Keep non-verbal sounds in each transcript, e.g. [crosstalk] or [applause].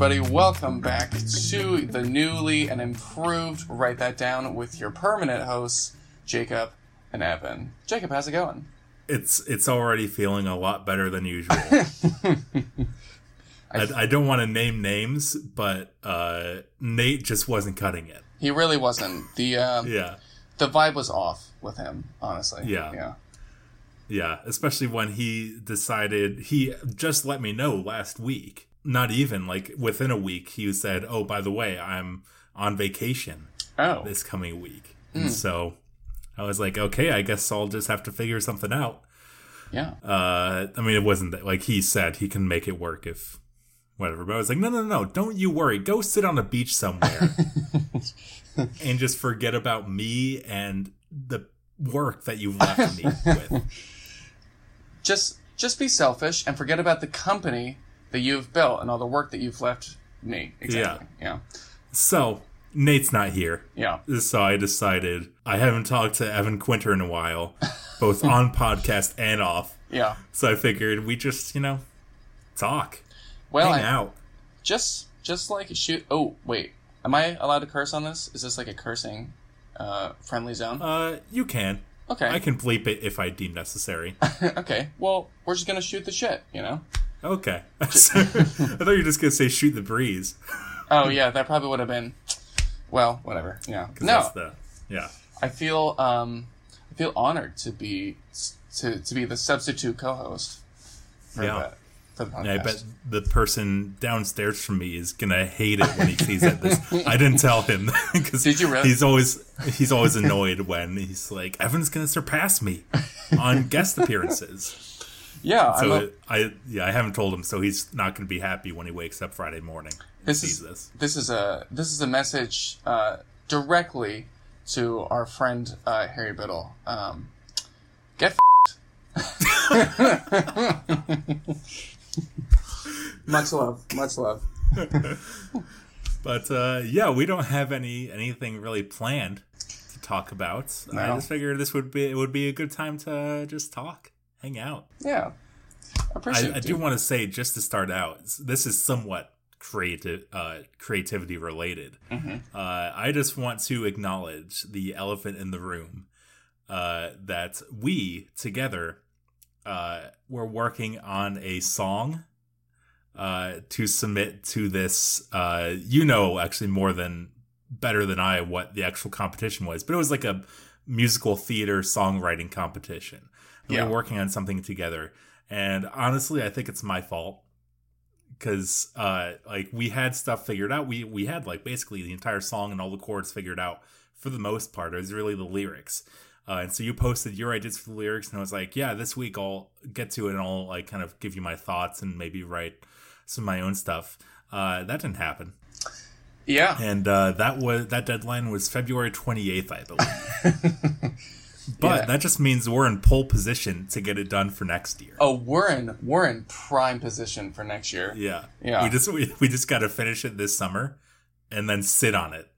everybody. Welcome back to the newly and improved Write That Down with your permanent hosts, Jacob and Evan. Jacob, how's it going? It's it's already feeling a lot better than usual. [laughs] I, I don't want to name names, but uh, Nate just wasn't cutting it. He really wasn't. The uh, Yeah, the vibe was off with him, honestly. Yeah. Yeah. yeah. Especially when he decided he just let me know last week. Not even like within a week, he said, "Oh, by the way, I'm on vacation Oh. this coming week," Hmm. and so I was like, "Okay, I guess I'll just have to figure something out." Yeah. Uh, I mean, it wasn't that, like he said he can make it work if whatever. But I was like, no, no, no, don't you worry. Go sit on a beach somewhere [laughs] and just forget about me and the work that you've left me [laughs] with. Just just be selfish and forget about the company that you've built and all the work that you've left me. Exactly. Yeah. So Nate's not here, Yeah. so I decided I haven't talked to Evan Quinter in a while, both on [laughs] podcast and off. Yeah. So I figured we just, you know, talk, Well, hang I- out. just just like shoot. Oh wait, am I allowed to curse on this? Is this like a cursing uh, friendly zone? Uh, you can. Okay. I can bleep it if I deem necessary. [laughs] okay. Well, we're just gonna shoot the shit. You know. Okay. [laughs] I thought you were just gonna say shoot the breeze. [laughs] Oh yeah, that probably would have been. Well, whatever. Yeah. No, That's the, yeah. I feel um, I feel honored to be to to be the substitute co-host for Yeah. the for the podcast. Yeah, I bet the person downstairs from me is gonna hate it when he sees that. This I didn't tell him [laughs] because Did you really? he's always he's always annoyed when he's like Evan's gonna surpass me on guest appearances. Yeah. So a- yeah I haven't told him, so he's not gonna be happy when he wakes up Friday morning. this sees is this. this is a this is a message uh, directly to our friend uh, Harry Biddle. Um, get [laughs] much love, much love. [laughs] But uh, yeah, we don't have any anything really planned to talk about. I just figured this would be it would be a good time to just talk, hang out. Yeah, I appreciate I, I do want to say just to start out, this is somewhat creative, uh, creativity related. Mhm. Uh, I just want to acknowledge the elephant in the room uh, that we together uh, were working on a song uh, to submit to this. Uh, you know, actually more than better than I what the actual competition was, but it was like a musical theater songwriting competition. And Yeah. We were working on something together, and honestly, I think it's my fault because uh, like we had stuff figured out. We we had like basically the entire song and all the chords figured out for the most part. It was really the lyrics. Uh, and so you posted your ideas for the lyrics, and I was like, "Yeah, this week I'll get to it and I'll like kind of give you my thoughts and maybe write some of my own stuff." Uh, that didn't happen, Yeah, and uh, that was that deadline was February twenty eighth, I believe. [laughs] but Yeah. that just means we're in pole position to get it done for next year. Oh, we're in we're in prime position for next year. Yeah, Yeah. We just we, we just got to finish it this summer, and then sit on it.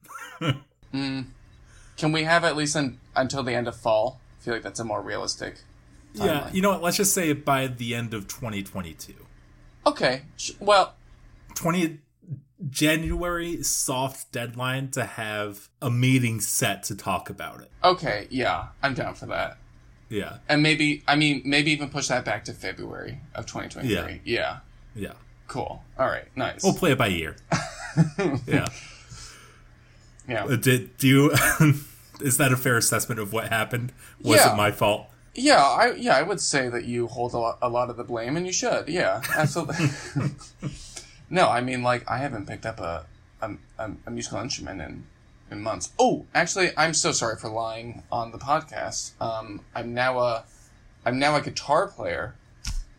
[laughs] Mm. Can we have at least un- until the end of fall? I feel like that's a more realistic. Yeah, you know what? Let's just say by the end of 2022. Okay. Well, 20 January soft deadline to have a meeting set to talk about it. okay. Yeah, I'm down for that. Yeah. And maybe I mean maybe even push that back to February of 2023. Yeah. yeah. Yeah. Cool. All right. Nice. We'll play it by year. [laughs] yeah. yeah. Uh, Did do you [laughs] is that a fair assessment of what happened? Was Yeah. it my fault? Yeah, I yeah, I would say that you hold a lot, a lot of the blame, and you should. Yeah, absolutely. [laughs] no, I mean, like, I haven't picked up a a, a, a musical instrument in in months. Oh, actually, I'm so sorry for lying on the podcast. Um, I'm now a I'm now a guitar player.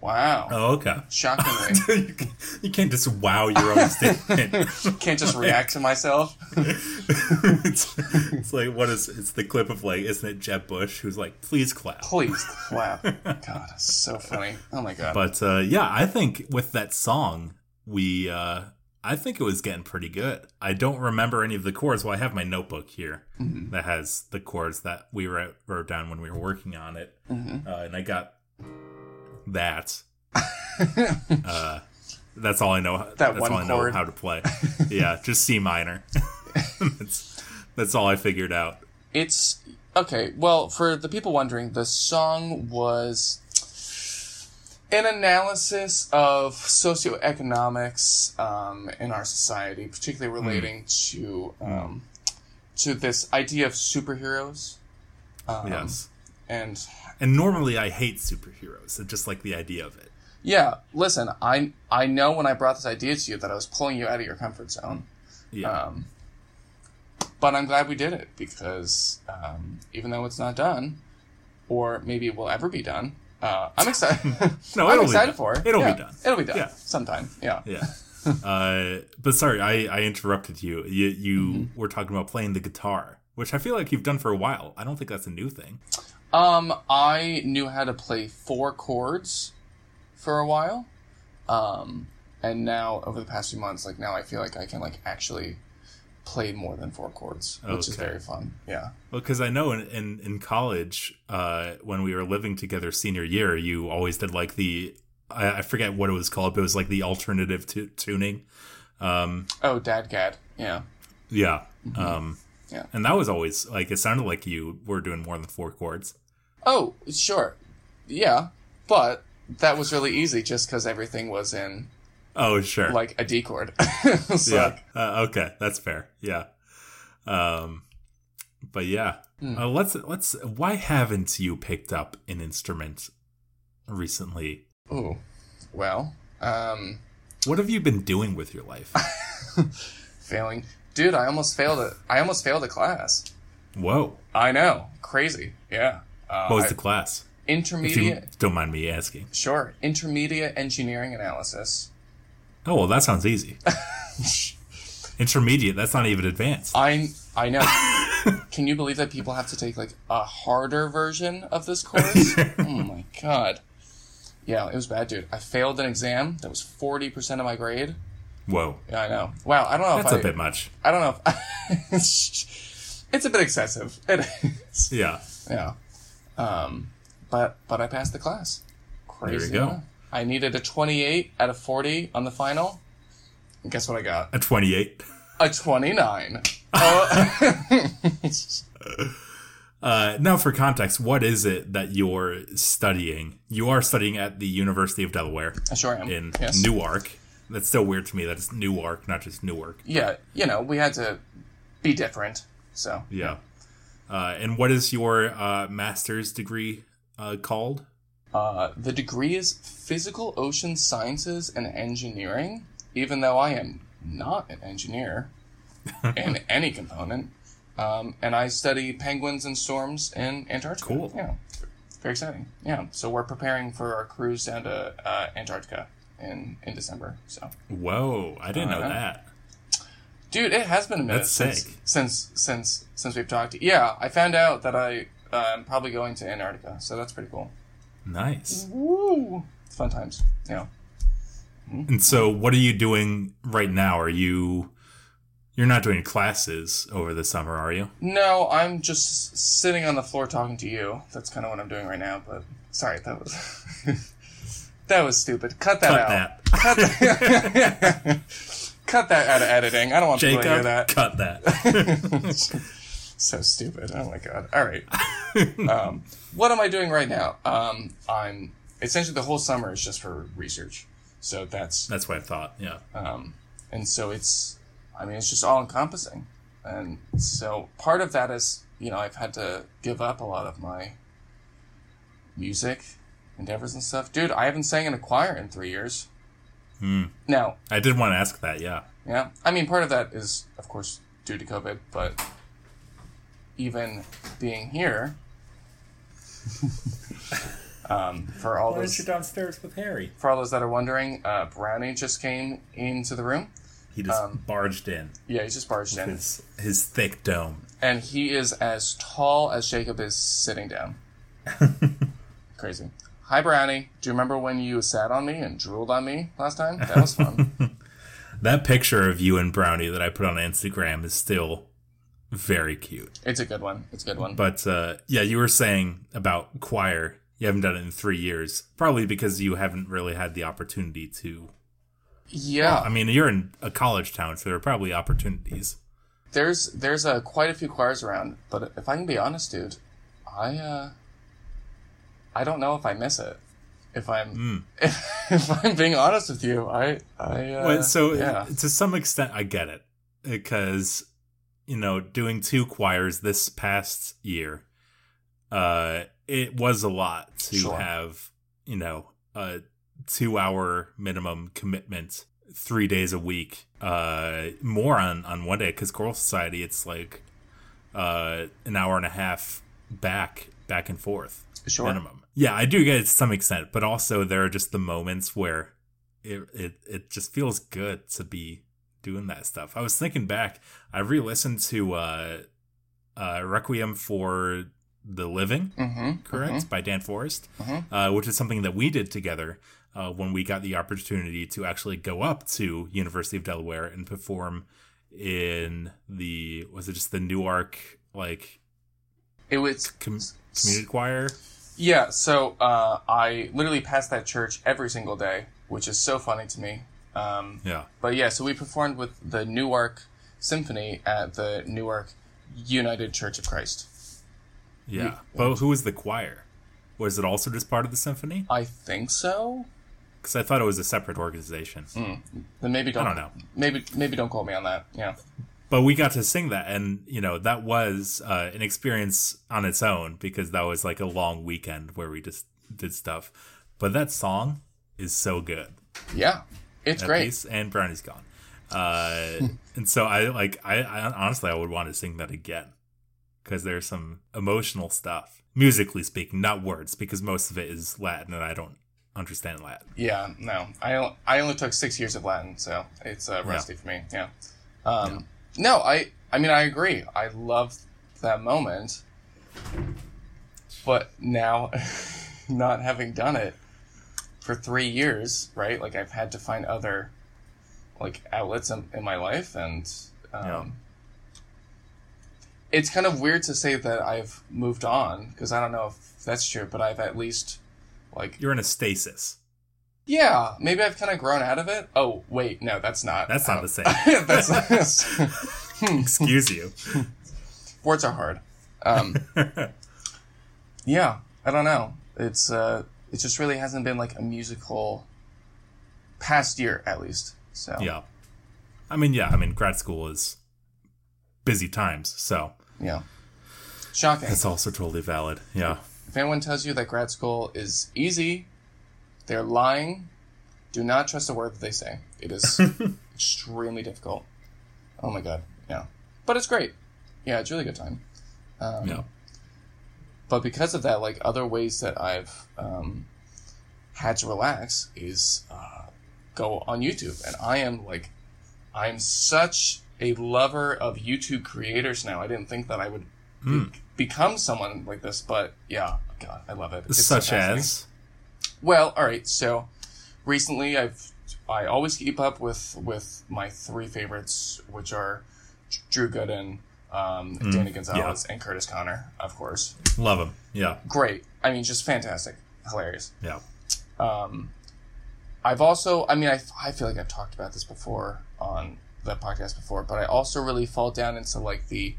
Wow, Oh, okay. shockingly, [laughs] you can- you can't just wow your own statement. [laughs] can't just react to myself. [laughs] it's, it's like what is it's the clip of like isn't it Jeb Bush who's like please clap. Please clap. God, so funny. Oh my god. But uh, yeah, I think with that song, we uh, I think it was getting pretty good. I don't remember any of the chords. Well, I have my notebook here that has the chords that we wrote, wrote down when we were working on it, Mhm. uh, and I got that. [laughs] uh, That's all I know. That that's one all I know chord. how to play. [laughs] yeah, just C minor. [laughs] that's that's all I figured out. It's okay. Well, for the people wondering, the song was an analysis of socioeconomics um, in our society, particularly relating to um, to this idea of superheroes. Um, yes. and And normally I hate superheroes. Just like the idea of it. yeah, listen, I I know when I brought this idea to you that I was pulling you out of your comfort zone. Yeah. Um, but I'm glad we did it because um, even though it's not done, or maybe it will ever be done, uh, I'm excited. [laughs] No, [laughs] I'm excited for it. It'll be done. It'll be done Yeah. sometime. Yeah. yeah. [laughs] uh, but sorry, I, I interrupted you. You you Mm-hmm. were talking about playing the guitar, which I feel like you've done for a while. I don't think that's a new thing. Um, I knew how to play four chords for a while, um, and now over the past few months, like now I feel like I can like actually play more than four chords, which is very fun. Yeah. Well, because I know in, in, in college, uh, when we were living together senior year, you always did like the, I, I forget what it was called, but it was like the alternative tu- tuning. Um, Oh, DADGAD. Yeah. yeah. Um, Mm-hmm. Yeah. And that was always like, it sounded like you were doing more than four chords. Oh, sure. Yeah, but that was really easy just because everything was in Oh, sure. like a D chord. so yeah. like, Uh, okay. That's fair. Yeah. Um, but yeah, Hmm. uh, let's, let's, why haven't you picked up an instrument recently? Oh, well, um, What have you been doing with your life? [laughs] failing, dude. I almost failed it. I almost failed a class. Whoa. I know, crazy. Yeah. Uh, What was I- the class? Intermediate? don't mind me asking. Sure, intermediate engineering analysis. Oh well, that sounds easy. [laughs] Intermediate. That's not even advanced. I I know. [laughs] Can you believe that people have to take like a harder version of this course? [laughs] oh my god. Yeah, it was bad, dude. I failed an exam that was forty percent of my grade. Whoa, Yeah, I know. Wow, I don't know if that's if a bit much. I don't know if it's a bit excessive. It is. Yeah. Yeah. Um, but but I passed the class. Crazy. go. huh? I needed a twenty-eight out of forty on the final. And guess what I got? A twenty-eight. A twenty-nine. [laughs] Oh. [laughs] Uh, now, for context, what is it that you're studying? You are studying at the University of Delaware I sure am. in yes. Newark. That's still weird to me that it's Newark, not just Newark. yeah, you know, we had to be different. So Yeah. Uh, and what is your uh, master's degree uh, called? Uh, the degree is physical ocean sciences and engineering. Even though I am not an engineer [laughs] in any component, um, and I study penguins and storms in Antarctica. Cool. Yeah, very exciting. Yeah, so we're preparing for our cruise down to uh, Antarctica in in December. So. Whoa, I didn't know Uh-huh. that. Dude, it has been a minute That's since, sick. since since since we've talked. Yeah, I found out that I uh, am probably going to Antarctica, so that's pretty cool. Nice. Woo! Fun times. Yeah. Hmm? And so, what are you doing right now? Are you you're not doing classes over the summer, are you? No, I'm just sitting on the floor talking to you. That's kind of what I'm doing right now. But sorry, that was [laughs] that was stupid. Cut that Cut out. that, Cut that. [laughs] Cut that out of editing. I don't want people to hear that. Cut that. [laughs] so stupid. Oh my god. All right. um, what am I doing right now? Um, I'm essentially the whole summer is just for research. So that's That's what I thought. Yeah. um, and so it's I mean it's just all encompassing, and so part of that is you know I've had to give up a lot of my music endeavors and stuff. Dude, I haven't sang in a choir in three years. Hmm. Now, I did want to ask that. Yeah. yeah. I mean, part of that is, of course, due to COVID, but even being here, [laughs] um, for all those you're downstairs with Harry? for all those that are wondering, uh, Brownie just came into the room. He just Um, barged in Yeah, he just barged in, his his thick dome. and he is as tall as Jacob is sitting down. [laughs] Crazy. Hi, Brownie. Do you remember when you sat on me and drooled on me last time? That was fun. [laughs] That picture of you and Brownie that I put on Instagram is still very cute. it's a good one. It's a good one. But uh, yeah, you were saying about choir. You haven't done it in three years, probably because you haven't really had the opportunity to Yeah, I mean, you're in a college town, so there are probably opportunities. there's there's uh, quite a few choirs around, but if I can be honest, dude, I uh, I don't know if I miss it. If I'm [laughs] if, I'm being honest with you, I I uh, Well, so yeah to some extent, I get it because you know doing two choirs this past year, uh, it was a lot to Sure. have you know a two-hour minimum commitment, three days a week, uh, more on on one day because choral society it's like uh an hour and a half back back and forth sure minimum. Yeah, I do get it to some extent, but also there are just the moments where it it it just feels good to be doing that stuff. I was thinking back, I re-listened to uh uh Requiem for the Living, mm-hmm, correct, by Dan Forrest, Mhm. uh, which is something that we did together uh, when we got the opportunity to actually go up to University of Delaware and perform in the was it just the Newark like it was com- community choir? Yeah, so uh, I literally passed that church every single day, which is so funny to me. Um, Yeah. but yeah, so we performed with the Newark Symphony at the Newark United Church of Christ. Yeah. But who was the choir? Was it also just part of the symphony? I think so. Because I thought it was a separate organization. Then maybe don't. I don't know. Maybe maybe don't quote me on that. Yeah. But we got to sing that, and you know that was uh, an experience on its own because that was like a long weekend where we just did stuff. But that song is so good. Yeah. It's great. piece and Brownie's gone. Uh, [laughs] and so I like I, I honestly I would want to sing that again because there's some emotional stuff musically speaking, not words, because most of it is Latin and I don't understand Latin. Yeah, no. I I only took six years of Latin, so it's uh, rusty for me. Yeah. Um, No, I I mean I agree. I love that moment, but now, [laughs] not having done it for three years, right? Like I've had to find other like outlets in, in my life, and um, Yeah. it's kind of weird to say that I've moved on because I don't know if that's true, but I've at least like You're in a stasis. yeah, maybe I've kind of grown out of it. Oh, wait, no, that's not. That's not the same. [laughs] that's not, [laughs] Excuse you. words are hard. Um, [laughs] yeah, I don't know. It's uh, it just really hasn't been like a musical past year at least. So yeah. I mean, yeah. I mean, grad school is busy times, so yeah. Shocking. that's also totally valid. Yeah. If anyone tells you that grad school is easy, they're lying. Do not trust a word that they say. It is [laughs] extremely difficult. Oh my god, yeah. But it's great. Yeah, it's a really good time. Um, Yeah. But because of that, like other ways that I've um, had to relax is uh, go on YouTube, and I am like, I'm such a lover of YouTube creators now. I didn't think that I would be- become someone like this, but yeah, God, I love it. It's Such as. Well, all right. So recently, I've I always keep up with with my three favorites, which are Drew Gooden, um, Danny Gonzalez, and Curtis Connor, of course. Love them. Yeah. Great. I mean, just fantastic, hilarious. Yeah. Um, I've also, I mean, I, I feel like I've talked about this before on the podcast before, but I also really fall down into like the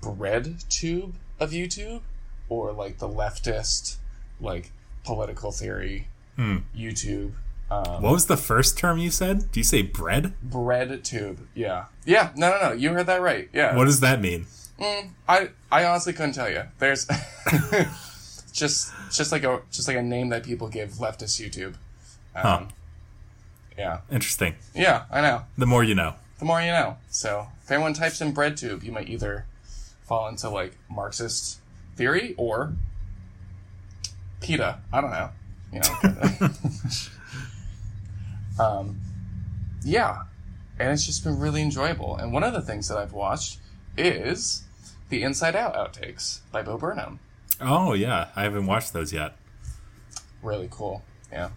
bread tube of YouTube or like the leftist, like political theory YouTube. Um, What was the first term you said? Do you say bread? bread tube. Yeah. Yeah. No, no, no. You heard that right. Yeah. What does that mean? I I honestly couldn't tell you. There's [laughs] just just like a just like a name that people give leftist YouTube. Um, Huh. Yeah. Interesting. Yeah, I know. The more you know. The more you know. So if anyone types in bread tube, you might either fall into like Marxist theory or PETA. I don't know. You know. [laughs] um, yeah, and it's just been really enjoyable. And one of the things that I've watched is the Inside Out outtakes by Bo Burnham. Oh yeah, I haven't watched those yet. Really cool. Yeah,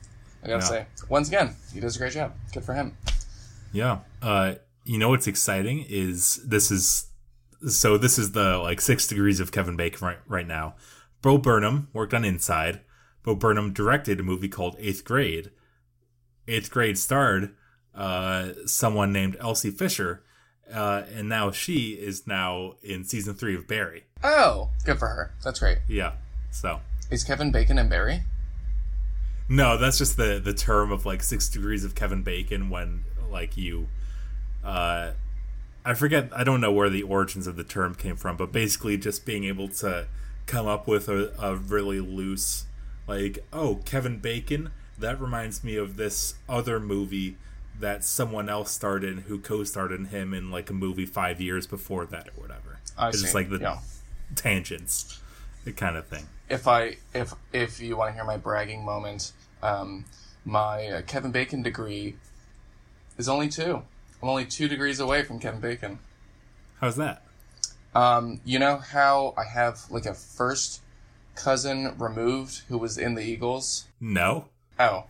I gotta Yeah. say, once again, he does a great job. Good for him. Yeah. Uh, you know what's exciting is this is so this is the like six degrees of Kevin Bacon right right now. Bo Burnham worked on Inside. Bo Burnham directed a movie called Eighth Grade. Eighth Grade starred uh, someone named Elsie Fisher, uh, and now she is now in season three of Barry. Oh, good for her. That's great. Yeah. So Is Kevin Bacon and Barry? no, that's just the the term of like six degrees of Kevin Bacon when like you, uh, I forget. I don't know where the origins of the term came from, but basically just being able to come up with a, a really loose like oh Kevin Bacon that reminds me of this other movie that someone else starred in who co-starred in him in like a movie five years before that or whatever. I it's see. just like the Yeah. tangents, the kind of thing. if I if if you want to hear my bragging moment, um, my uh, Kevin Bacon degree is only two. I'm only two degrees away from Kevin Bacon. How's that? Um, you know how I have like a first cousin removed who was in the Eagles? No. Oh,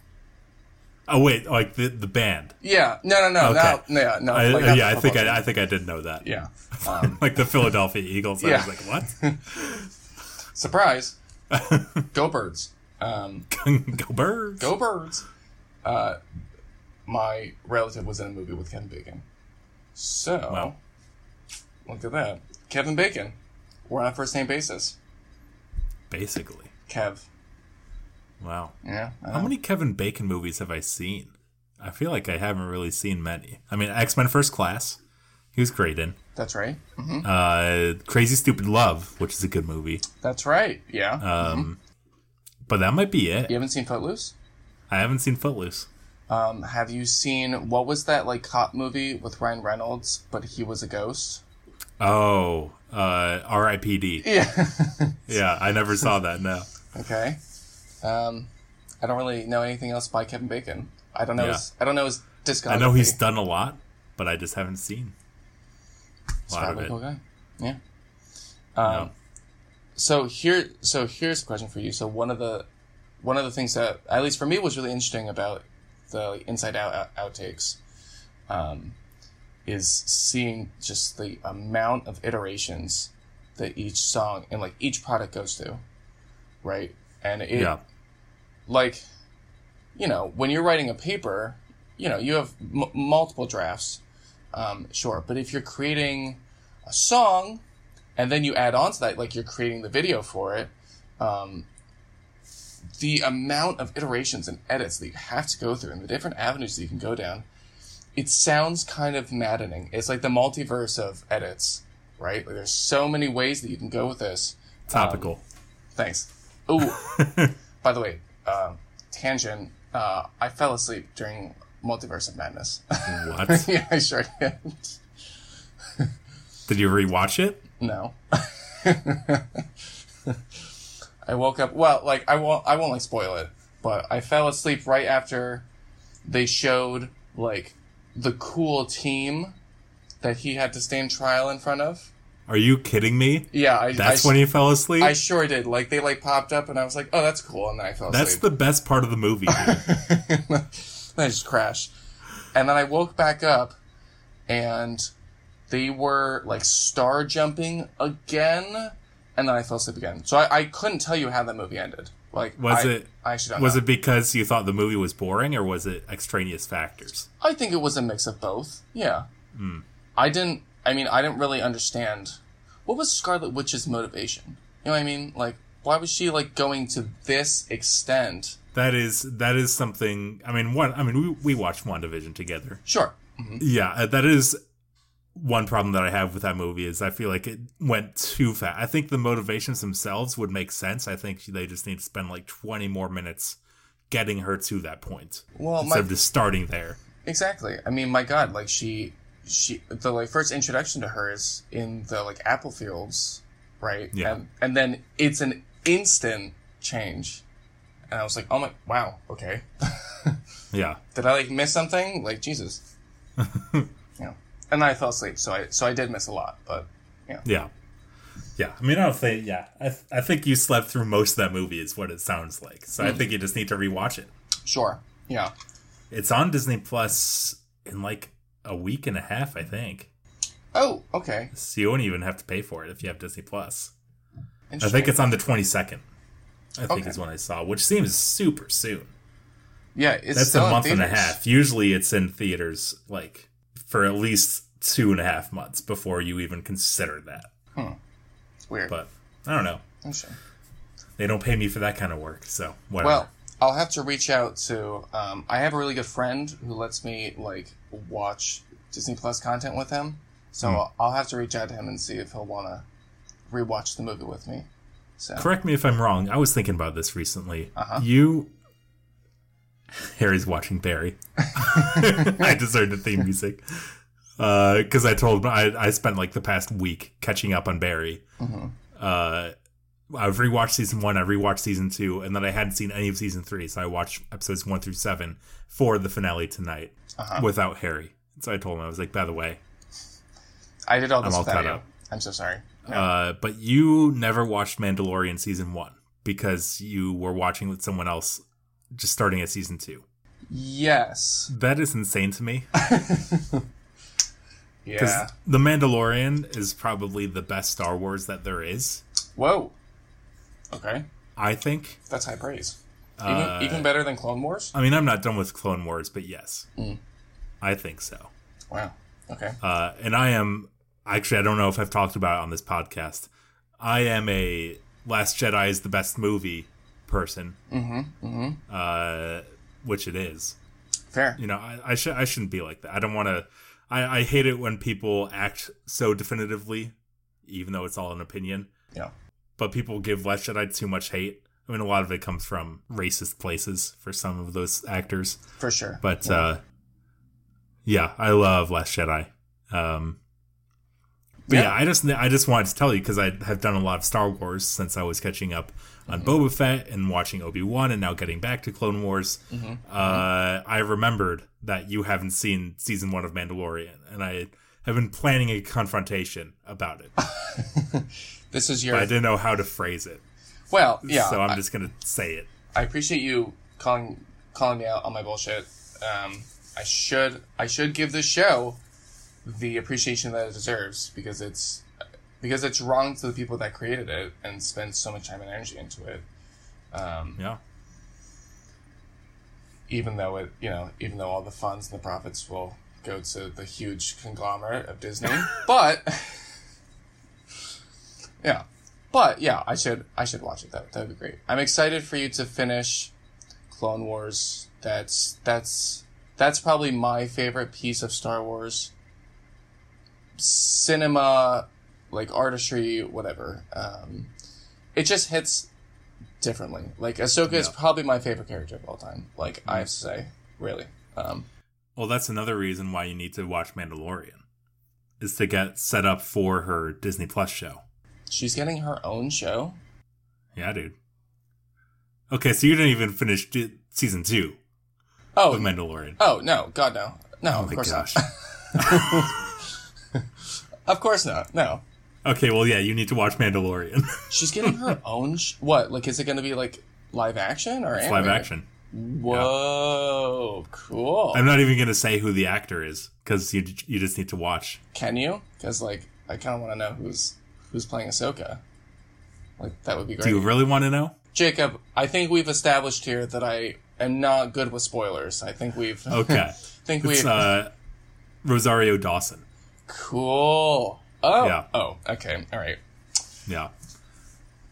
Oh wait, like the the band. yeah, no, no, no, Okay. no, no, no. I, like, not yeah, I think I, I think I did know that. yeah. [laughs] Um, like the Philadelphia Eagles. I Yeah. was like, what? [laughs] surprise! [laughs] Go Birds! Um, go birds. Go Birds! Uh, my relative was in a movie with Kevin Bacon. So, Wow. look at that. Kevin Bacon. We're on a first name basis. Basically. Kev. Wow. Yeah. How many Kevin Bacon movies have I seen? I feel like I haven't really seen many. I mean, X Men First Class. He was great in. That's right. hmm Uh, Crazy Stupid Love, which is a good movie. That's right. Yeah. Um, But that might be it. you haven't seen Footloose? I haven't seen Footloose. Um, have you seen what was that like cop movie with Ryan Reynolds, but he was a ghost? Oh, uh, R.I.P.D. Yeah. [laughs] Yeah, I never saw that. No. okay. Um, I don't really know anything else by Kevin Bacon. I don't know. Yeah. His, I don't know his discography. I know he's done a lot, but I just haven't seen a lot of it. cool guy. Yeah. Um, No. So here, so here's a question for you. So one of the, one of the things that, at least for me, was really interesting about the like, Inside Out out- outtakes, um, is seeing just the amount of iterations that each song and like each product goes through, right? And it, Yeah. Like, you know, when you're writing a paper, you know, you have m- multiple drafts, um, sure. But if you're creating a song, and then you add on to that, like you're creating the video for it, um, the amount of iterations and edits that you have to go through and the different avenues that you can go down, it sounds kind of maddening. It's like the multiverse of edits, right? Like there's so many ways that you can go with this. Topical. Thanks. Oh, [laughs] by the way, uh, tangent. Uh, I fell asleep during Multiverse of Madness. what? [laughs] yeah, I sure did. [laughs] Did you rewatch it? No. [laughs] I woke up. Well, like I won't. I won't like spoil it, but I fell asleep right after they showed like the cool team that he had to stand trial in front of. Are you kidding me? Yeah, I. That's I, when you fell asleep. I sure did. Like they like popped up, and I was like, "Oh, that's cool," and then I fell That's asleep. the best part of the movie. [laughs] then I just crashed. And then I woke back up and they were like star jumping again. And then I fell asleep again. So I, I couldn't tell you how that movie ended. Like, Was I, it- I don't was know. it because you thought the movie was boring, or was it extraneous factors? I think it was a mix of both. Yeah. Hmm. I didn't, I mean, I didn't really understand. What was Scarlet Witch's motivation? You know what I mean? Like, why was she like going to this extent? That is that is something. I mean, one. I mean, we we watched WandaVision together. Sure. Yeah, uh, that is one problem that I have with that movie is I feel like it went too fast. I think the motivations themselves would make sense. I think they just need to spend like 20 more minutes getting her to that point Well, instead my, of just starting there. Exactly. I mean, my God, like she, she, the like first introduction to her is in the like apple fields, right? Yeah. And, and then it's an instant change, and I was like, oh my, wow, okay. [laughs] Yeah. Did I like miss something? Like Jesus. [laughs] yeah. And I fell asleep, so I so I did miss a lot, but Yeah. Yeah. yeah, I mean, I don't think, yeah. I, th- I think you slept through most of that movie, is what it sounds like. So I Hmm. think you just need to rewatch it. sure. Yeah. It's on Disney Plus in like a week and a half, I think. Oh, okay. So you won't even have to pay for it if you have Disney Plus. I think it's on the 22nd. I think Okay. is when I saw, which seems super soon. Yeah, it's That's a month and a half. Usually it's in theaters like for at least two and a half months before you even consider that. It's weird. But I don't know. Interesting. They don't pay me for that kind of work, so whatever. Well, I'll have to reach out to. Um, I have a really good friend who lets me like watch Disney Plus content with him, so Hmm. I'll, I'll have to reach out to him and see if he'll want to rewatch the movie with me. So Correct me if I'm wrong. I was thinking about this recently. Uh-huh. You Harry's watching Barry. [laughs] I deserved the theme music. Because I told I I spent like the past week catching up on Barry. Mhm. Uh, I've rewatched season one. I rewatched season two, and then I hadn't seen any of season three, so I watched episodes one through seven for the finale tonight Uh-huh. without Harry. So I told him I was like, by the way, I did all this I'm all caught you. up. I'm so sorry. Uh, but you never watched Mandalorian season one because you were watching with someone else just starting at season two. Yes. That is insane to me [laughs] Yeah. The Mandalorian is probably the best Star Wars that there is. Whoa. Okay, I think. that's high praise. Even, Uh, even better than Clone Wars. I mean, I'm not done with Clone Wars, but yes, Mm. I think so. Wow. Okay. Uh, and I am actually, I don't know if I've talked about it on this podcast. I am a Last Jedi is the best movie person, Mm-hmm. Mm-hmm. uh, which it is. Fair. you know, I, I should I shouldn't be like that. I don't want to. I, I hate it when people act so definitively, even though it's all an opinion. Yeah. But people give Last Jedi too much hate. I mean, a lot of it comes from racist places for some of those actors. For sure. But uh, yeah, I love Last Jedi. Um, but Yeah. yeah. I just I just wanted to tell you because I have done a lot of Star Wars since I was catching up on Boba Fett and watching Obi Wan and now getting back to Clone Wars. Uh, I remembered that you haven't seen season one of Mandalorian, and I have been planning a confrontation about it. [laughs] this is But your I didn't know how to phrase it, well. Yeah. so I'm I- just gonna say it. I appreciate you calling calling me out on my bullshit. Um, I should I should give this show the appreciation that it deserves because it's because it's wrong to the people that created it and spent so much time and energy into it. Um, Yeah, even though it you know even though all the funds and the profits will go to the huge conglomerate of Disney, [laughs] but yeah, but yeah, I should I should watch it. That that would be great. I'm excited for you to finish Clone Wars. That's that's that's probably my favorite piece of Star Wars cinema, like artistry, whatever. Um, it just hits differently. Like Ahsoka is probably my favorite character of all time. Like I have to say, really. Um, well, that's another reason why you need to watch Mandalorian, is to get set up for her Disney Plus show. She's getting her own show. Yeah, dude. Okay, so you didn't even finish season two Oh, of Mandalorian. oh no, God no, no, Oh of course gosh. not. [laughs] Of course not. No, okay, well, yeah, you need to watch Mandalorian. [laughs] she's getting her own. Sh- what? Like, is it going to be like live action or it's live action. Whoa, cool. I'm not even going to say who the actor is because you you just need to watch. Can you? Because like, I kind of want to know who's who's playing Ahsoka. Like, that would be great. Do you really want to know? Jacob, I think we've established here that I am not good with spoilers. I think we've. [laughs] Okay, think it's we've. uh, Rosario Dawson. cool. Oh. Yeah. Oh. Okay. All right. Yeah,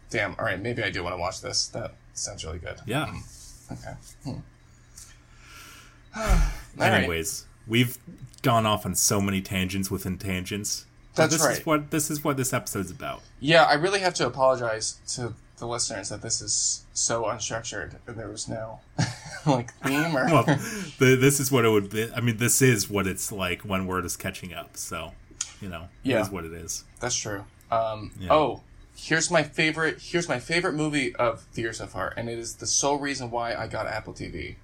Damn. All right. Maybe I do want to watch this. That sounds really good. yeah. Okay. Hmm. [sighs] All right. Anyways, we've gone off on so many tangents within tangents. That's this right. Is what this is what this episode's about. Yeah, I really have to apologize to the listeners that this is so unstructured. and There was no [laughs] like theme or. Well, [laughs] the, this is what it would be. I mean, this is what it's like when word is catching up. So, you know, Yeah. it is what it is. That's true. Um, Yeah. Oh, here's my favorite. Here's my favorite movie of the year so far, and it is the sole reason why I got Apple TV.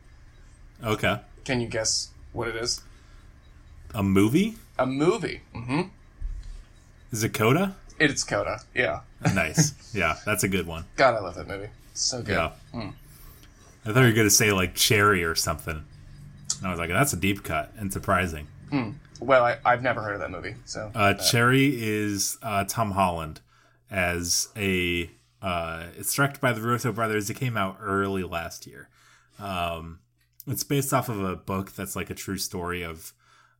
Okay, Can you guess what it is? a movie A movie. Mm-hmm. Is it Coda? It's Coda. Yeah. Nice. [laughs] yeah, that's a good one. God, I love that movie. So good. Yeah. Hmm. I thought you were going to say like Cherry or something. And I was like, that's a deep cut and surprising. Well, I, I've never heard of that movie, so Uh, Cherry is uh, Tom Holland as a. Uh, it's directed by the Russo brothers. It came out early last year. Um, it's based off of a book that's like a true story of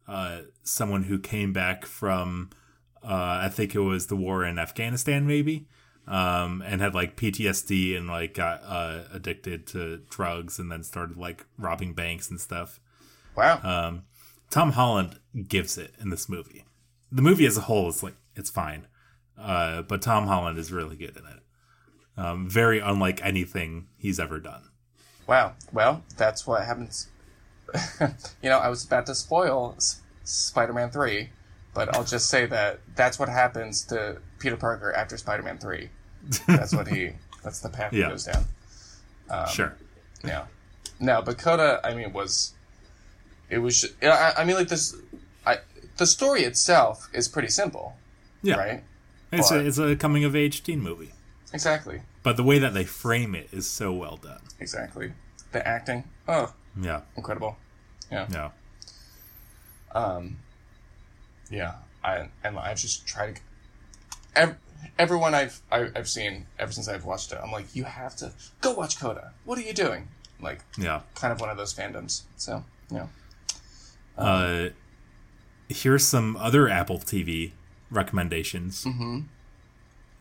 uh, someone who came back from uh, I think it was the war in Afghanistan, maybe, um, and had like PTSD and like got uh, addicted to drugs and then started like robbing banks and stuff. Wow. Um, Tom Holland gives it in this movie. The movie as a whole is like it's fine, uh, but Tom Holland is really good in it. Um, very unlike anything he's ever done. Wow. Well, that's what happens. [laughs] you know, I was about to spoil S- Spider-Man Three, but I'll just say that that's what happens to Peter Parker after Spider-Man Three. [laughs] That's what he. That's the path Yeah. he goes down. sure. Yeah. No, but Coda, I mean, was it was? I, I mean, like this. I the story itself is pretty simple, Yeah, right? it's But- a it's a coming of age teen movie, Exactly. but the way that they frame it is so well done. Exactly. The acting, oh, Yeah, incredible. Yeah. Yeah, Um, yeah, I and I've just try to. Ev- everyone I've I, I've seen ever since I've watched it, I'm like, you have to go watch Coda. What are you doing? Like, yeah. kind of one of those fandoms. So, yeah. Uh, here's some other Apple TV recommendations. Mm-hmm.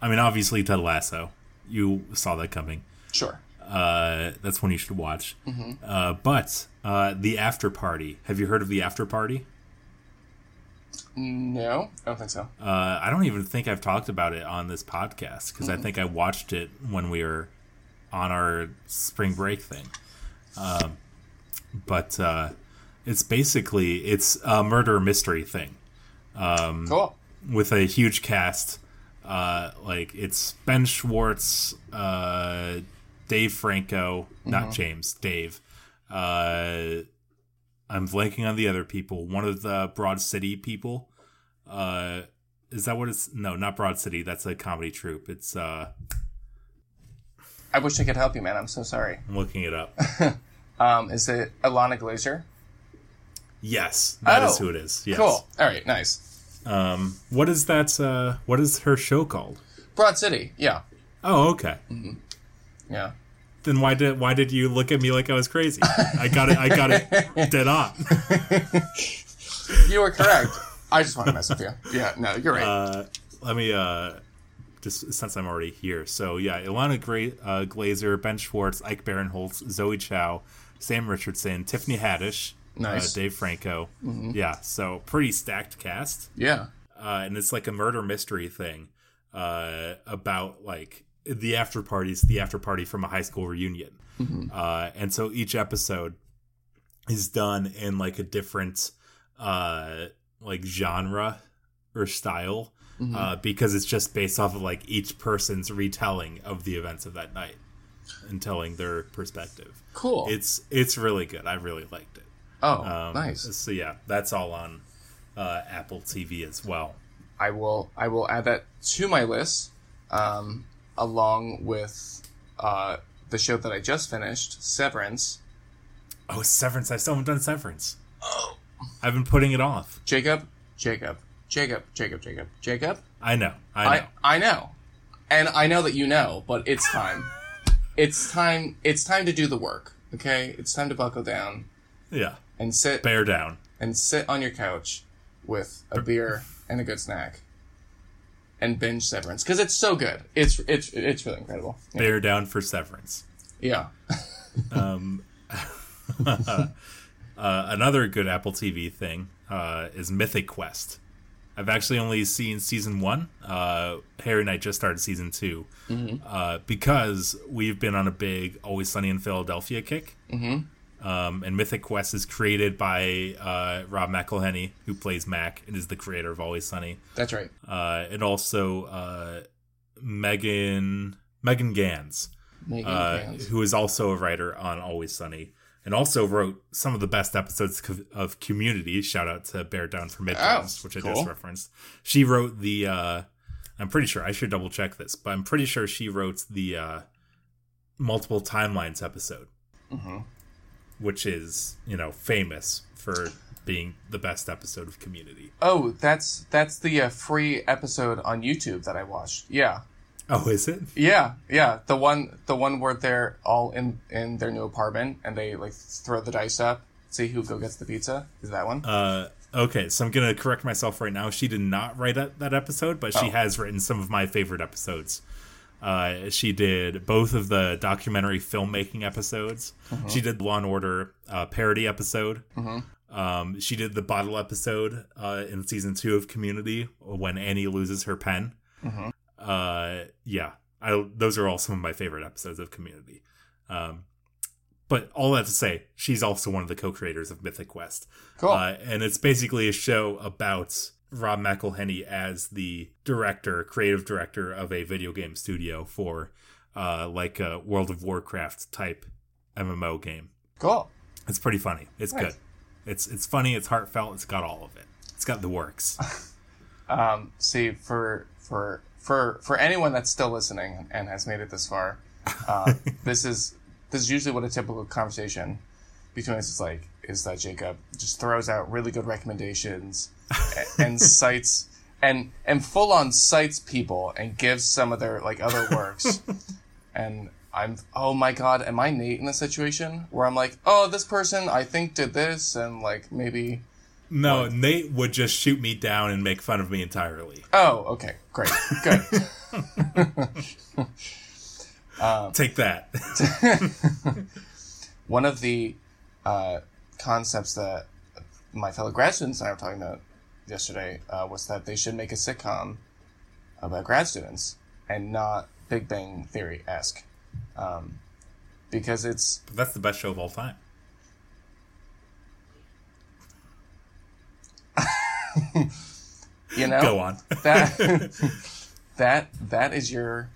I mean, obviously Ted Lasso. You saw that coming. Sure. Uh, that's one you should watch. Uh, but uh, the After Party. Have you heard of the After Party? No, I don't think so. Uh, I don't even think I've talked about it on this podcast because I think I watched it when we were on our spring break thing. Um, but uh, it's basically it's a murder mystery thing Cool. with a huge cast. Uh, like it's Ben Schwartz, uh, Dave Franco, not James, Dave. Uh, I'm blanking on the other people. One of the Broad City people. Uh, is that what it's? No, not Broad City. That's a comedy troupe. It's. Uh, I wish I could help you, man. I'm so sorry. I'm looking it up. [laughs] Um, is it Ilana Glazer? yes, that is Oh, who it is. Yes. Cool. All right. Nice. Um, what is that? Uh, what is her show called? Broad City. Yeah. Oh, okay. Yeah. Then why did why did you look at me like I was crazy? I got it. I got it [laughs] dead on. You were correct. I just want to mess with you. [laughs] Yeah. No, you're right. Uh, let me uh, just since I'm already here. So yeah, Ilana Gra- uh, Glazer, Ben Schwartz, Ike Barinholtz, Zoe Chao, Sam Richardson, Tiffany Haddish, Nice. uh, Dave Franco. Yeah, so pretty stacked cast. yeah. uh, and it's like a murder mystery thing uh, about like the after parties, the after party from a high school reunion, uh, and so each episode is done in like a different uh, like genre or style uh, because it's just based off of like each person's retelling of the events of that night and telling their perspective. Cool. It's it's really good. I really liked it. oh, Um, nice. So yeah, that's all on uh, Apple TV as well. I will. I will add that to my list, um, along with uh, the show that I just finished, Severance. Oh, Severance! I still haven't done Severance. Oh, I've been putting it off. Jacob. Jacob. Jacob. Jacob. Jacob. Jacob. I know. I know. I I know, and I know that you know, but it's time. it's time. It's time to do the work. Okay, it's time to buckle down yeah. and sit Bear down. and sit on your couch with a beer and a good snack and binge Severance because it's so good. It's it's it's really incredible. Yeah. Bear down for Severance. yeah. [laughs] Um, [laughs] Uh, another good Apple TV thing uh, is Mythic Quest. I've actually only seen season one. Uh, Harry and I just started season 2 uh, because we've been on a big Always Sunny in Philadelphia kick. Mm-hmm. Um, and Mythic Quest is created by uh, Rob McElhenney, who plays Mac and is the creator of Always Sunny. That's right. uh, and also uh, Megan Megan Ganz, Megan Ganz. who is also a writer on Always Sunny, and also wrote some of the best episodes of Community. Shout out to Bear Down for Midterms, Oh, which I cool. just referenced. She wrote the. Uh, I'm pretty sure I should double check this, but I'm pretty sure she wrote the uh, multiple timelines episode, Mm-hmm. which is you know famous for being the best episode of Community. Oh, that's that's the uh, free episode on YouTube that I watched. Yeah. [laughs] Oh, is it? Yeah, yeah. The one, the one where they're all in in their new apartment and they like throw the dice up, see who go gets the pizza. Is that one? Uh, okay, so I'm gonna correct myself right now. She did not write that, that episode, but she Oh. has written some of my favorite episodes. Uh, she did both of the documentary filmmaking episodes. She did the Law and Order uh, parody episode. Um, she did the bottle episode uh, in season two of Community when Annie loses her pen. Uh, yeah, I, those are all some of my favorite episodes of Community. Um, but all that to say, she's also one of the co-creators of Mythic Quest. Cool. Uh, and it's basically a show about Rob McElhenney as the director, creative director of a video game studio for uh, like a World of Warcraft type MMO game. cool. It's pretty funny. It's Nice. good. It's it's funny. It's heartfelt. It's got all of it. It's got the works. [laughs] Um, see, for for for for anyone that's still listening and has made it this far, uh, [laughs] this is this is usually what a typical conversation between us is like. Is that Jacob just throws out really good recommendations a- and [laughs] cites and and full on cites people and gives some of their like other works, [laughs] and I'm oh my god, am I Nate in a situation where I'm like, oh, this person I think did this and like maybe. No, Nate would just shoot me down and make fun of me entirely. Oh, okay, great, good. [laughs] Take that. [laughs] [laughs] one of the uh, concepts that my fellow grad students and I were talking about yesterday uh, was that they should make a sitcom about grad students and not Big Bang Theory esque, um, because it's That's the best show of all time. You know? Go on. [laughs] that that that is your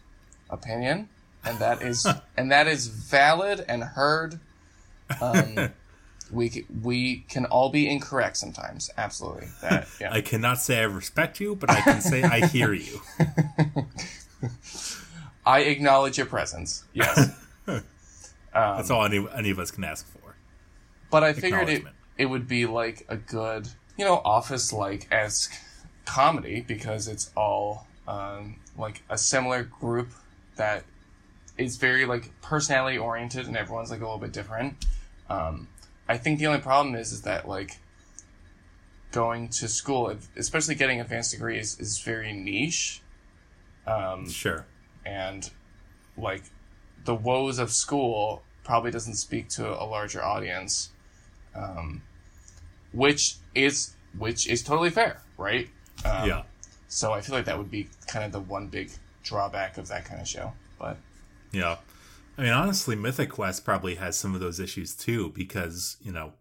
opinion and that is [laughs] and that is valid and heard. Um [laughs] we we can all be incorrect sometimes. Absolutely. That yeah. I cannot say I respect you, but I can say I hear you. i acknowledge your presence. Yes. That's all any, any of us can ask for. but i figured it it would be like a good you know office like esque comedy because it's all um like a similar group that is very like personality oriented and everyone's like a little bit different. Um i think the only problem is is that like going to school especially getting advanced degrees is very niche. Um Sure. and like the woes of school probably doesn't speak to a larger audience um which is which is totally fair right um, yeah. so i feel like that would be kind of the one big drawback of that kind of show but Yeah. I mean, honestly, Mythic Quest probably has some of those issues too, because, you know,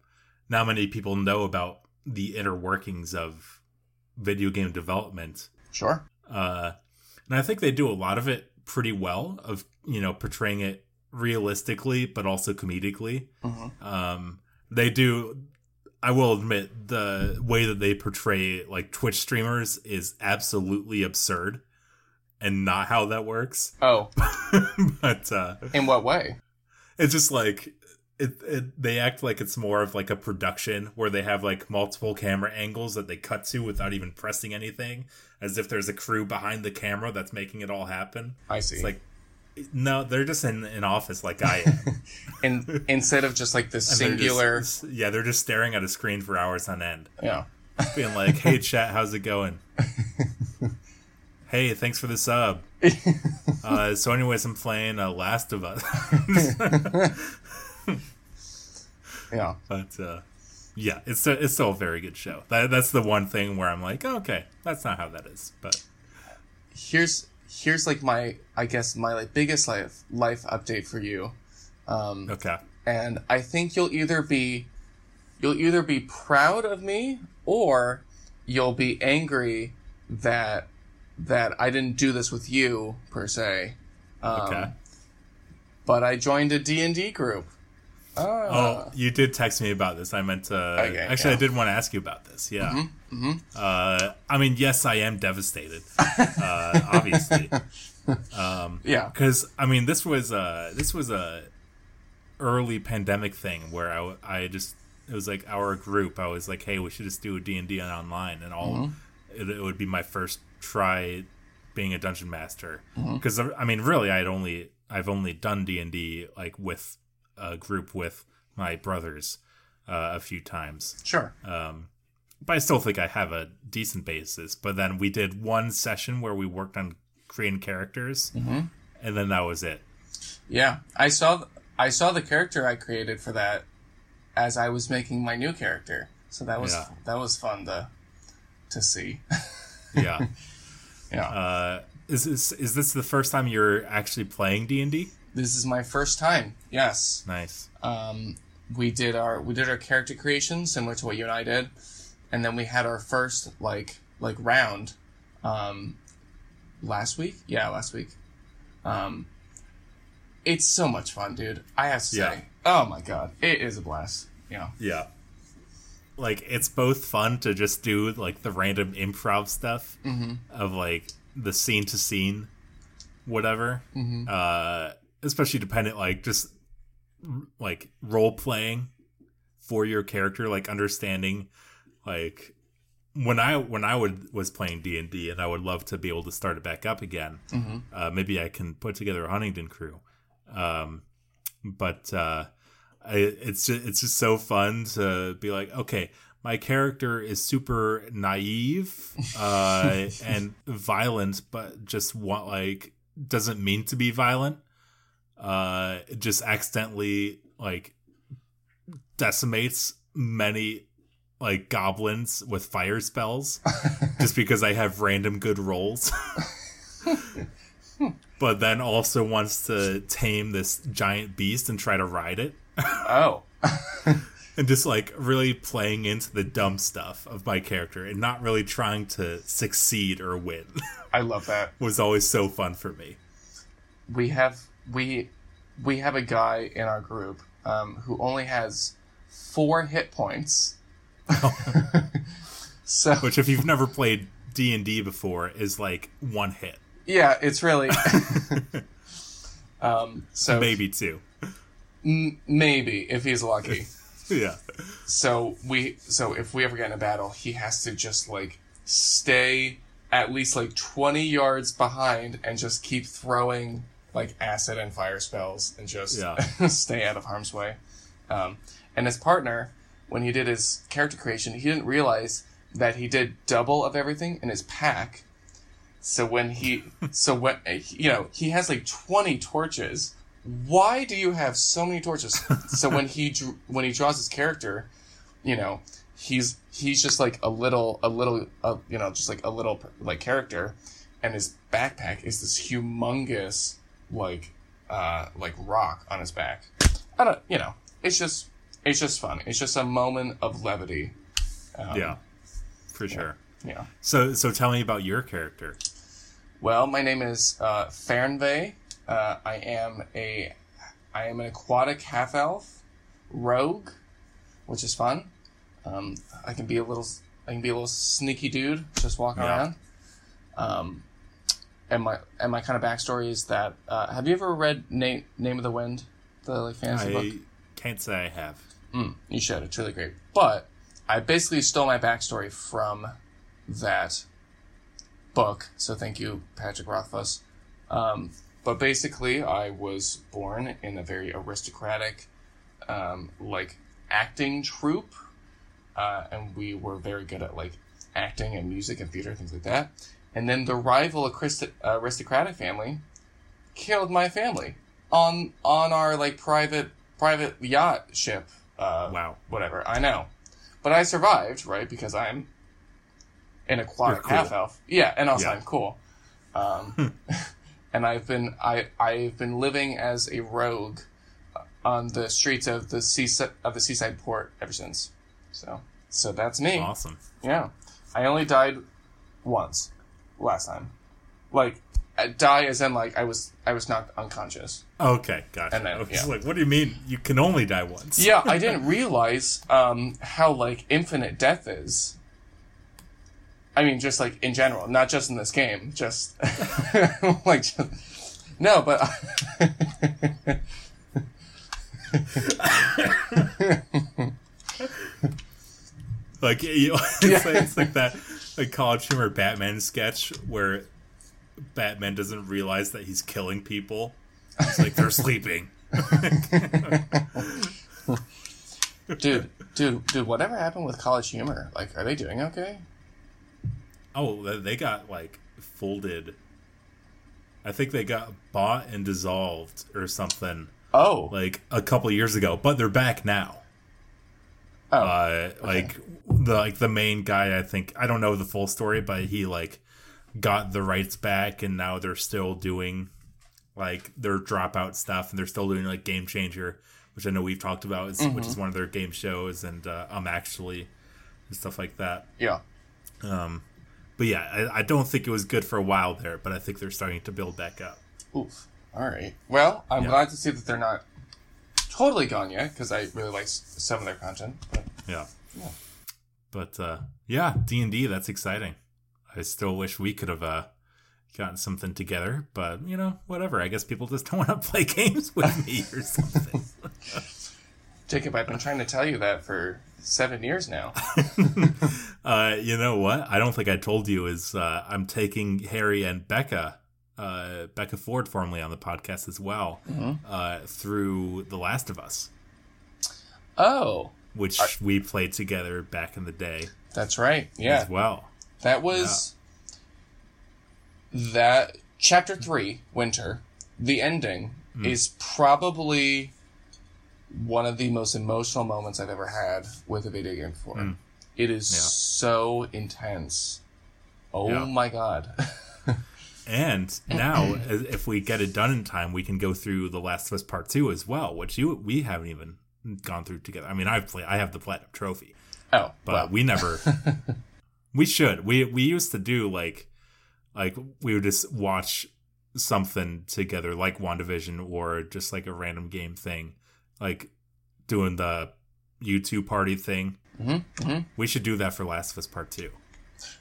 not many people know about the inner workings of video game development. sure Uh, and I think they do a lot of it pretty well, of, you know, portraying it realistically, but also comedically. Mhm. Um, they do, I will admit, the way that they portray, like, Twitch streamers is absolutely absurd and not how that works. oh. [laughs] But, uh, in what way? it's just like it, it they act like it's more of like a production where they have like multiple camera angles that they cut to without even pressing anything as if there's a crew behind the camera that's making it all happen. I see. It's like no they're just in an office like i am. [laughs] And instead of just like this And they're singular just- yeah they're just staring at a screen for hours on end. Yeah. [laughs] Being like hey chat how's it going? [laughs] Hey thanks for the sub. Uh, so anyways i'm playing uh, last of us. Yeah. But uh, yeah, it's still, it's still a very good show. That, that's the one thing where I'm like, oh, okay, that's not how that is. But here's here's like my i guess my like biggest life life update for you um okay, and I think you'll either be you'll either be proud of me or you'll be angry that that I didn't do this with you per se. Um, okay. But I joined a D&D group. Ah. oh, you did text me about this. I meant to. Okay, actually, yeah. I did want to ask you about this. Yeah. Uh, I mean, yes, I am devastated. uh, [laughs] obviously, yeah. because I mean, this was a this was a early pandemic thing where I I just it was like our group. I was like, hey, we should just do a D and D online, and all it, it would be my first try being a dungeon master because I mean, really, I'd only I've only done D and D like with a group with my brothers uh, a few times, Sure. um, but I still think I have a decent basis. But then we did one session where we worked on creating characters, and then that was it. Yeah, I saw th- I saw the character I created for that as I was making my new character. So that was Yeah. that was fun to to see. [laughs] Yeah. yeah. uh, is this is this the first time you're actually playing D and D? This is my first time. Yes. Nice. Um, we did our we did our character creation similar to what you and I did, and then we had our first like like round um, last week. Yeah, last week. Um, it's so much fun, dude. I have to say. Yeah. Oh my god, it is a blast. Yeah. Yeah. Like it's both fun to just do like the random improv stuff of like the scene to scene, whatever. Uh, especially dependent like just like role playing for your character, like understanding like when I when I would was playing D and D and I would love to be able to start it back up again. Uh, maybe I can put together a Huntington crew. Um, but uh, I, it's just it's just so fun to be like, okay, my character is super naive uh, [laughs] and violent, but just want like doesn't mean to be violent. Uh, just accidentally like decimates many like goblins with fire spells [laughs] just because I have random good rolls. [laughs] but then also wants to tame this giant beast and try to ride it. Oh. [laughs] and just like really playing into the dumb stuff of my character and not really trying to succeed or win I love that. was always so fun for me. We have we we have a guy in our group um, who only has four hit points. [laughs] so Which if you've never played D&D before is like one hit, yeah, it's really [laughs] um, so maybe two. m- maybe if he's lucky. [laughs] Yeah. So we so if we ever get in a battle, he has to just like stay at least like twenty yards behind and just keep throwing like acid and fire spells and just Yeah. [laughs] stay out of harm's way. Um, and his partner, when he did his character creation, he didn't realize that he did double of everything in his pack. So when he, [laughs] so when you know he has like twenty torches. Why do you have so many torches? so when he drew, when he draws his character, you know, he's he's just like a little a little uh, you know just like a little like character, and his backpack is this humongous like uh like rock on his back. I don't you know it's just it's just fun. It's just a moment of levity. Um, Yeah. For sure. Yeah. So so tell me about your character. Well, my name is uh, Fernve. Uh, I am a I am an aquatic half elf rogue, which is fun. Um, I can be a little I can be a little sneaky dude, just walking Yeah. around. Um, and my and my kind of backstory is that uh, have you ever read Name Name of the Wind, the like fantasy book? I can't say I have. Mm, you should. It's really great. But I basically stole my backstory from that book. So thank you, Patrick Rothfuss. Um, but basically, I was born in a very aristocratic, um, like acting troupe, uh, and we were very good at like acting and music and theater things like that. And then the rival aristo- aristocratic family killed my family on on our like private private yacht ship. Uh, Wow. Whatever. I know, but I survived, right? Because I'm an aquatic cool. half elf. Yeah, and also Yeah. I'm cool. Um, [laughs] and I've been I I've been living as a rogue on the streets of the seaside of the seaside port ever since. So so that's me. Awesome. Yeah, I only died once last time. Like die as in like I was I was knocked unconscious. Okay, gotcha. And then, I was yeah. like, what do you mean you can only die once? Yeah, I [laughs] didn't realize um, how like infinite death is. I mean, just like in general, not just in this game. Just [laughs] like just, no, but [laughs] Like you, it's, like, it's like that like college humor Batman sketch where Batman doesn't realize that he's killing people. It's like they're sleeping. dude, dude, dude, whatever happened with College Humor? Like, are they doing okay? Oh, they got like folded. I think they got bought and dissolved or something Oh, like a couple years ago, but they're back now. Oh, uh like the like the main guy i think i don't know the full story but he like got the rights back and now they're still doing like their dropout stuff and they're still doing like game changer which i know we've talked about is, which is one of their game shows and uh, i'm actually and stuff like that yeah. Um, but yeah I, I don't think it was good for a while there but i think they're starting to build back up Oof. All right. Well, I'm Yeah. glad to see that they're not totally gone yet because I really like some of their content. But yeah Yeah. but uh yeah d&d that's exciting i still wish we could have uh gotten something together but you know whatever i guess people just [laughs] don't want to play games with me or [laughs] something Jacob, I've been trying to tell you that for seven years now. [laughs] uh you know what i don't think i told you is uh i'm taking harry and becca uh becca ford formerly on the podcast as well uh through the last of us Oh, which we played together back in the day that's right. Yeah, as well that was that chapter three, winter. The ending Hmm. is probably one of the most emotional moments I've ever had with a video game before. It is. Yeah. so intense. Oh Yeah. my god. [laughs] And now, if we get it done in time, we can go through The Last of Us Part Two as well, which you we haven't even gone through together. I mean, I've played, I have the platinum trophy, oh, but well, we never. [laughs] we should. We we used to do like, like we would just watch something together, like Wandavision, or just like a random game thing, like doing the YouTube party thing. Mhm, mhm. We should do that for Last of Us Part Two.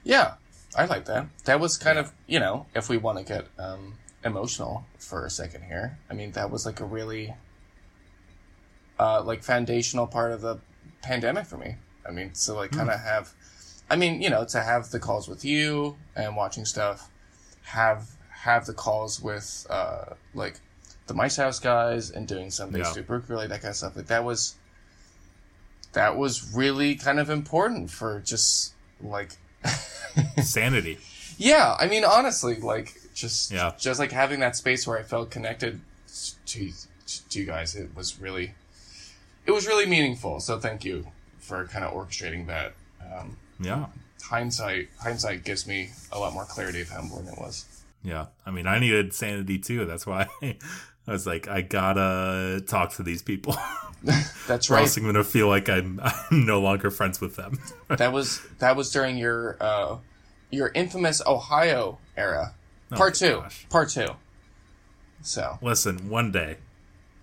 Yeah, I like that. That was kind of, you know, if we want to get um, emotional for a second here. I mean, that was like a really, uh, like foundational part of the pandemic for me. I mean, so like kind of have, I mean, you know, to have the calls with you and watching stuff, have have the calls with uh, like the Mice House guys and doing some Yeah. yeah. really that kind of stuff. Like that was, that was really kind of important for just like [laughs] Sanity. yeah, I mean, honestly, like just Yeah. just like having that space where I felt connected to to you guys, it was really it was really meaningful. So thank you for kind of orchestrating that. Um, Yeah. hindsight hindsight gives me a lot more clarity of how important it was. Yeah, I mean, I needed sanity too. That's why [laughs] I was like, I gotta talk to these people. [laughs] That's or right. else I'm gonna feel like I'm, [laughs] I'm no longer friends with them. [laughs] that was that was during your uh, your infamous Ohio era. Part Oh my two. gosh. Part two. So Listen, one day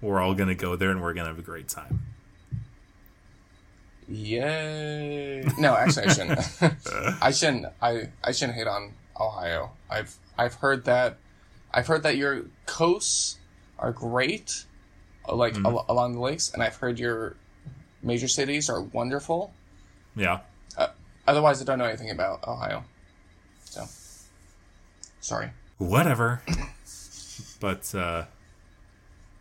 we're all gonna go there and we're gonna have a great time. Yay! No, actually, I shouldn't. I shouldn't. I I shouldn't hate on Ohio. I've I've heard that. I've heard that your coasts are great, uh, like al- along the lakes, and I've heard your major cities are wonderful. Yeah, Otherwise, I don't know anything about Ohio. So, sorry. whatever. [coughs] but uh,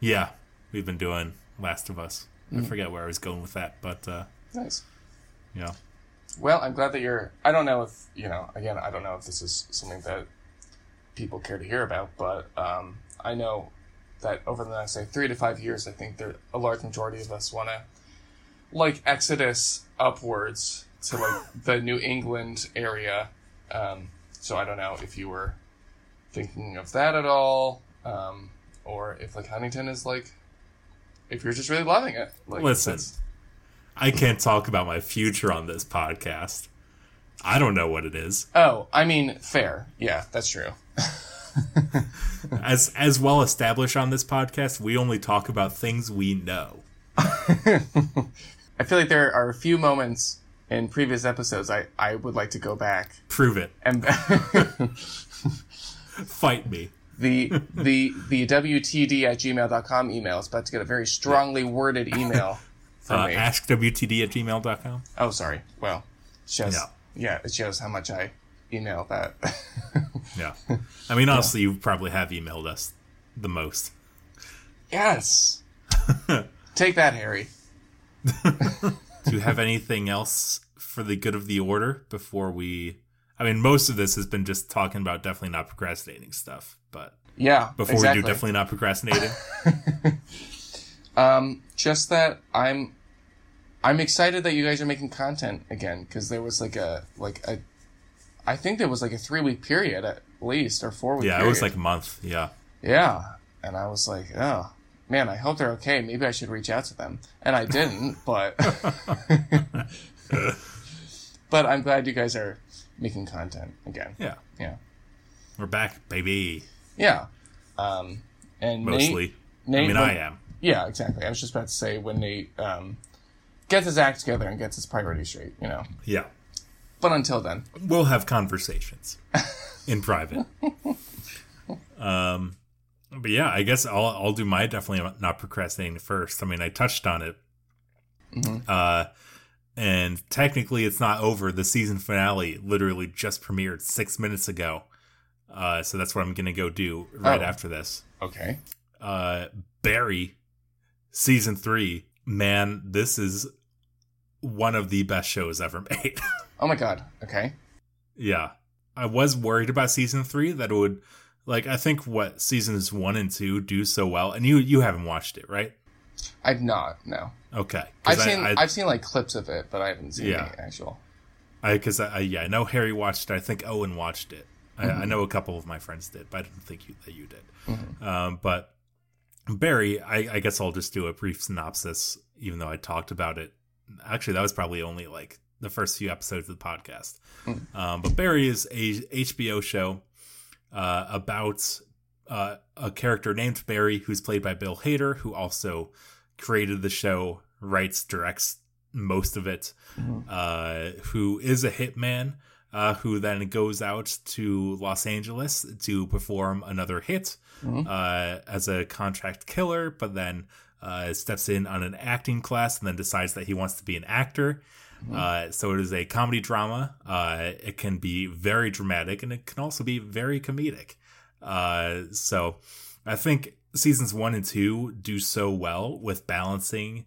yeah, we've been doing Last of Us. I forget where I was going with that, but uh, Nice. yeah, Well, I'm glad that you're. I don't know if you know. Again, I don't know if this is something that people care to hear about, but um, I know that over the next like three to five years, I think there a large majority of us want to like exodus upwards to like [laughs] the New England area. Um, so I don't know if you were thinking of that at all, um, or if like Huntington is like, if you're just really loving it. Like, Listen. I can't talk about my future on this podcast. I don't know what it is. Oh, I mean, fair. Yeah, that's true. [laughs] [laughs] As as well established on this podcast, we only talk about things we know. [laughs] I feel like there are a few moments in previous episodes I, I would like to go back Prove it. and [laughs] Fight me. the the the WTD at gmail.com email is about to get a very strongly worded email from Uh, me. askwtd at gmail.com. oh, sorry. Well, shows, Yeah. yeah, it shows how much I email that. [laughs] Yeah. I mean, honestly, you probably have emailed us the most. Yes. [laughs] Take that, Harry. Do you have anything else for the good of the order before we? I mean, most of this has been just talking about definitely not procrastinating stuff, but Yeah. before exactly. we do definitely not procrastinating, [laughs] Um, just that I'm, I'm excited that you guys are making content again because there was like a like a, I think there was like a three week period at least or four week. yeah, it was like a month. Yeah, yeah, and I was like, oh man, I hope they're okay. Maybe I should reach out to them, and I didn't, [laughs] but, [laughs] but I'm glad you guys are making content again. yeah, Yeah, we're back, baby. yeah, um, and Nate- Mostly. Nate, I mean, when- I am. Yeah, exactly. I was just about to say when Nate um, gets his act together and gets his priorities straight, you know. Yeah, But until then, we'll have conversations in private. [laughs] Um, but yeah, I guess I'll I'll do my definitely not procrastinating first. I mean, I touched on it. Uh, and technically, it's not over. The season finale literally just premiered six minutes ago. Uh, so that's what I'm gonna go do right Oh. after this. okay. Uh, Barry, season three. Man, this is one of the best shows ever [laughs] made. Oh my god. Okay. Yeah. I was worried about season three that it would like I think what seasons one and two do so well, and you you haven't watched it, right? I've not. No. Okay. I've seen. I, I, have seen like clips of it, but I haven't seen Yeah. the actual. because I, I, yeah I know Harry watched it. I think Owen watched it. I, I know a couple of my friends did, but I didn't think you, that you did. Um, but Barry, I, I guess I'll just do a brief synopsis, even though I talked about it. Actually, that was probably only like the first few episodes of the podcast. Um, but Barry is a HBO show uh, about uh, a character named Barry, who's played by Bill Hader, who also created the show, writes, directs most of it, uh, who is a hitman, uh, who then goes out to Los Angeles to perform another hit uh, as a contract killer, but then uh, steps in on an acting class and then decides that he wants to be an actor. Uh, so it is a comedy drama. Uh, it can be very dramatic and it can also be very comedic. Uh, so I think seasons one and two do so well with balancing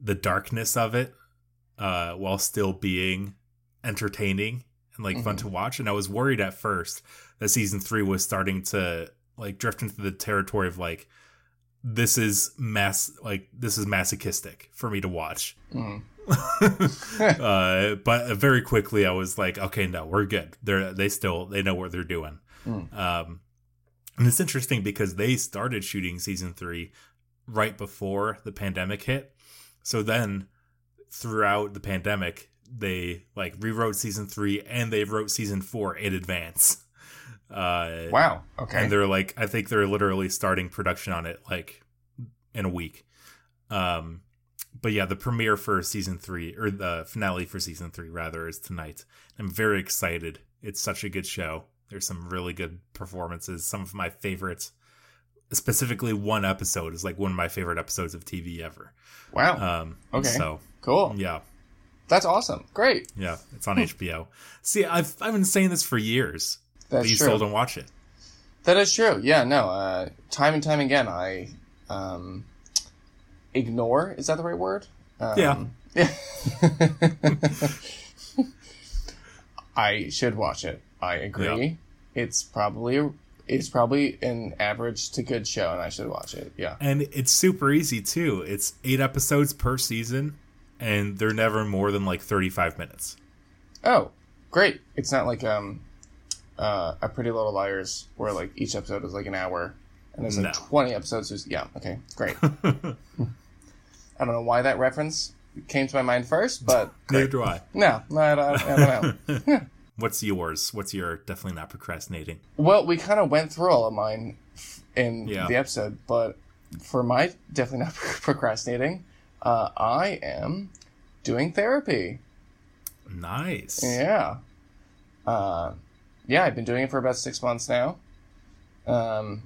the darkness of it uh, while still being entertaining and like fun to watch. And I was worried at first that season three was starting to like drift into the territory of like this is mass like this is masochistic for me to watch. Mm. [laughs] uh, but very quickly I was like, okay, no, we're good. They're they still they know what they're doing. Mm. Um, and it's interesting because they started shooting season three right before the pandemic hit. So then throughout the pandemic, they like rewrote season three and they wrote season four in advance. Uh, Wow. Okay. and they're like, I think they're literally starting production on it like in a week. Um, but yeah, the premiere for season three or the finale for season three rather is tonight. I'm very excited. It's such a good show. There's some really good performances. Some of my favorites, specifically one episode is like one of my favorite episodes of TV ever. wow. Um, Okay. So cool. yeah, That's awesome. Great. yeah, it's on HBO. See, I've I've been saying this for years, That's but you true. still don't watch it. That is true. Yeah. No. Uh, time and time again, I um, ignore. Is that the right word? Um, Yeah. Yeah. [laughs] I should watch it. I agree. It's probably it's probably an average to good show, and I should watch it. Yeah. And it's super easy too. It's eight episodes per season, and they're never more than like 35 minutes. Oh, great! It's not like um, uh, a Pretty Little Liars where like each episode is like an hour, and there's like No. twenty episodes. Who's, yeah. Okay. Great. [laughs] I don't know why that reference came to my mind first, but [laughs] Neither do I. no, no I, don't, I don't know. [laughs] What's yours? What's your definitely not procrastinating? well, we kind of went through all of mine in Yeah. the episode, but for my definitely not procrastinating, uh, I am doing therapy. Nice. Yeah. Uh, yeah, I've been doing it for about six months now. Um,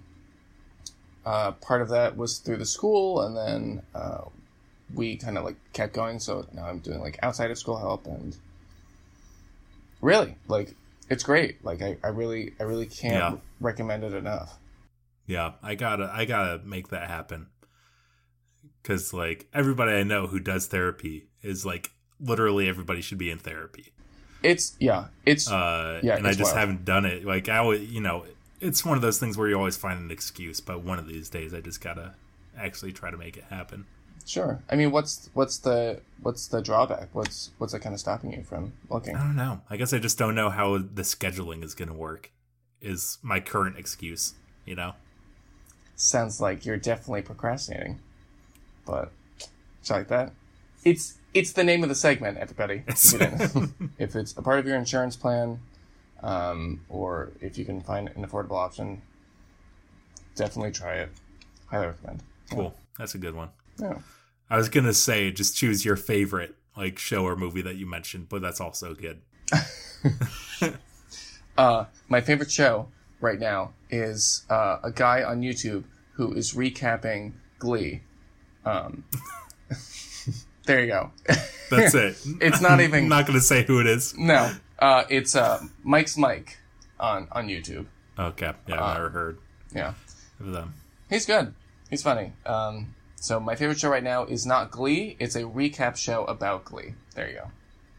uh, part of that was through the school, and then uh, we kind of like kept going. So now I'm doing like outside of school help, and really, like, it's great. Like I, I really I really can't Yeah. recommend it enough. Yeah, I gotta I gotta make that happen. Cause like everybody I know who does therapy is like literally everybody should be in therapy. It's yeah, it's Uh, Yeah, and I just wild. haven't done it. Like I would, you know, it's one of those things where you always find an excuse, but one of these days I just gotta actually try to make it happen. sure. I mean, what's what's the what's the drawback? What's what's that kind of stopping you from looking? I don't know. I guess I just don't know how the scheduling is gonna work. Is my current excuse, you know? Sounds like you're definitely procrastinating, but it's like that. It's it's the name of the segment, everybody. [laughs] If, you didn't- if it's a part of your insurance plan, um, or if you can find an affordable option, definitely try it. Highly recommend. Cool. That's a good one. Yeah. I was gonna say just choose your favorite like show or movie that you mentioned, but that's also good. [laughs] Uh, my favorite show right now is uh, a guy on YouTube who is recapping Glee. Um, [laughs] there you go. [laughs] That's it. It's not even- I'm not gonna say who it is. no, uh, it's uh, Mike's Mike on on YouTube. Okay. Yeah, Uh, I've never heard Yeah, of them. he's good. He's funny. Um, so my favorite show right now is not Glee. It's a recap show about Glee. There you go.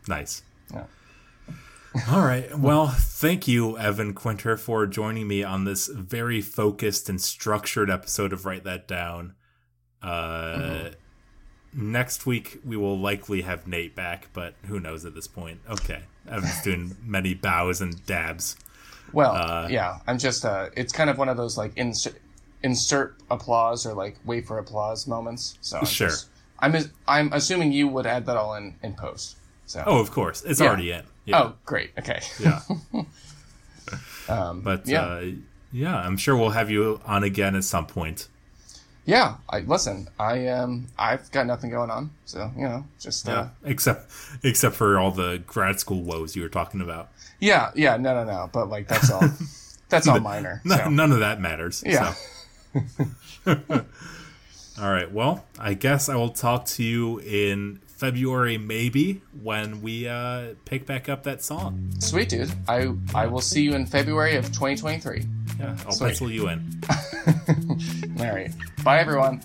Nice. Yeah. [laughs] All right. Well, thank you, Evan Quinter, for joining me on this very focused and structured episode of Write That Down. Uh, Next week, we will likely have Nate back, but who knows at this point? Okay. Evan's doing [laughs] many bows and dabs. Well, Uh, yeah, I'm just. Uh, it's kind of one of those like insert insert applause or like wait for applause moments. So I'm Sure. just- I'm I'm assuming you would add that all in in post. So. Oh, of course. It's Yeah. already in. Yeah. Oh, great. Okay. Yeah. [laughs] Um, But yeah, uh, yeah, I'm sure we'll have you on again at some point. Yeah. I listen. I um, I've got nothing going on, so you know, just uh, Yeah. Except except for all the grad school woes you were talking about. yeah, yeah. No, no, no. But like that's all. [laughs] that's all minor. No, so. None of that matters. Yeah. so. [laughs] All right. Well, I guess I will talk to you in February, maybe when we uh, pick back up that song. Sweet dude. I I will see you in February of 2023. Yeah, I'll Sweet. pencil you in. [laughs] All right. Bye, everyone.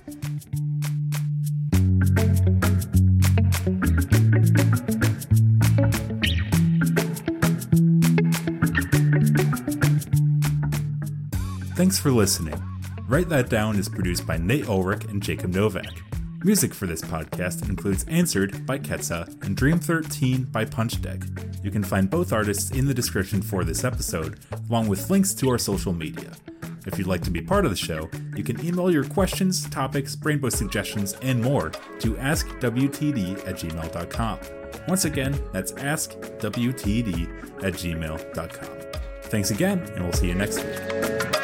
Thanks for listening. Write That Down is produced by Nate Ulrich and Jacob Novak. Music for this podcast includes Answered by Ketsa and Dream 13 by Punch Deck. You can find both artists in the description for this episode, along with links to our social media. If you'd like to be part of the show, you can email your questions, topics, rainbow suggestions, and more to askwtd at gmail.com. Once again, that's askwtd at gmail.com. Thanks again, and we'll see you next week.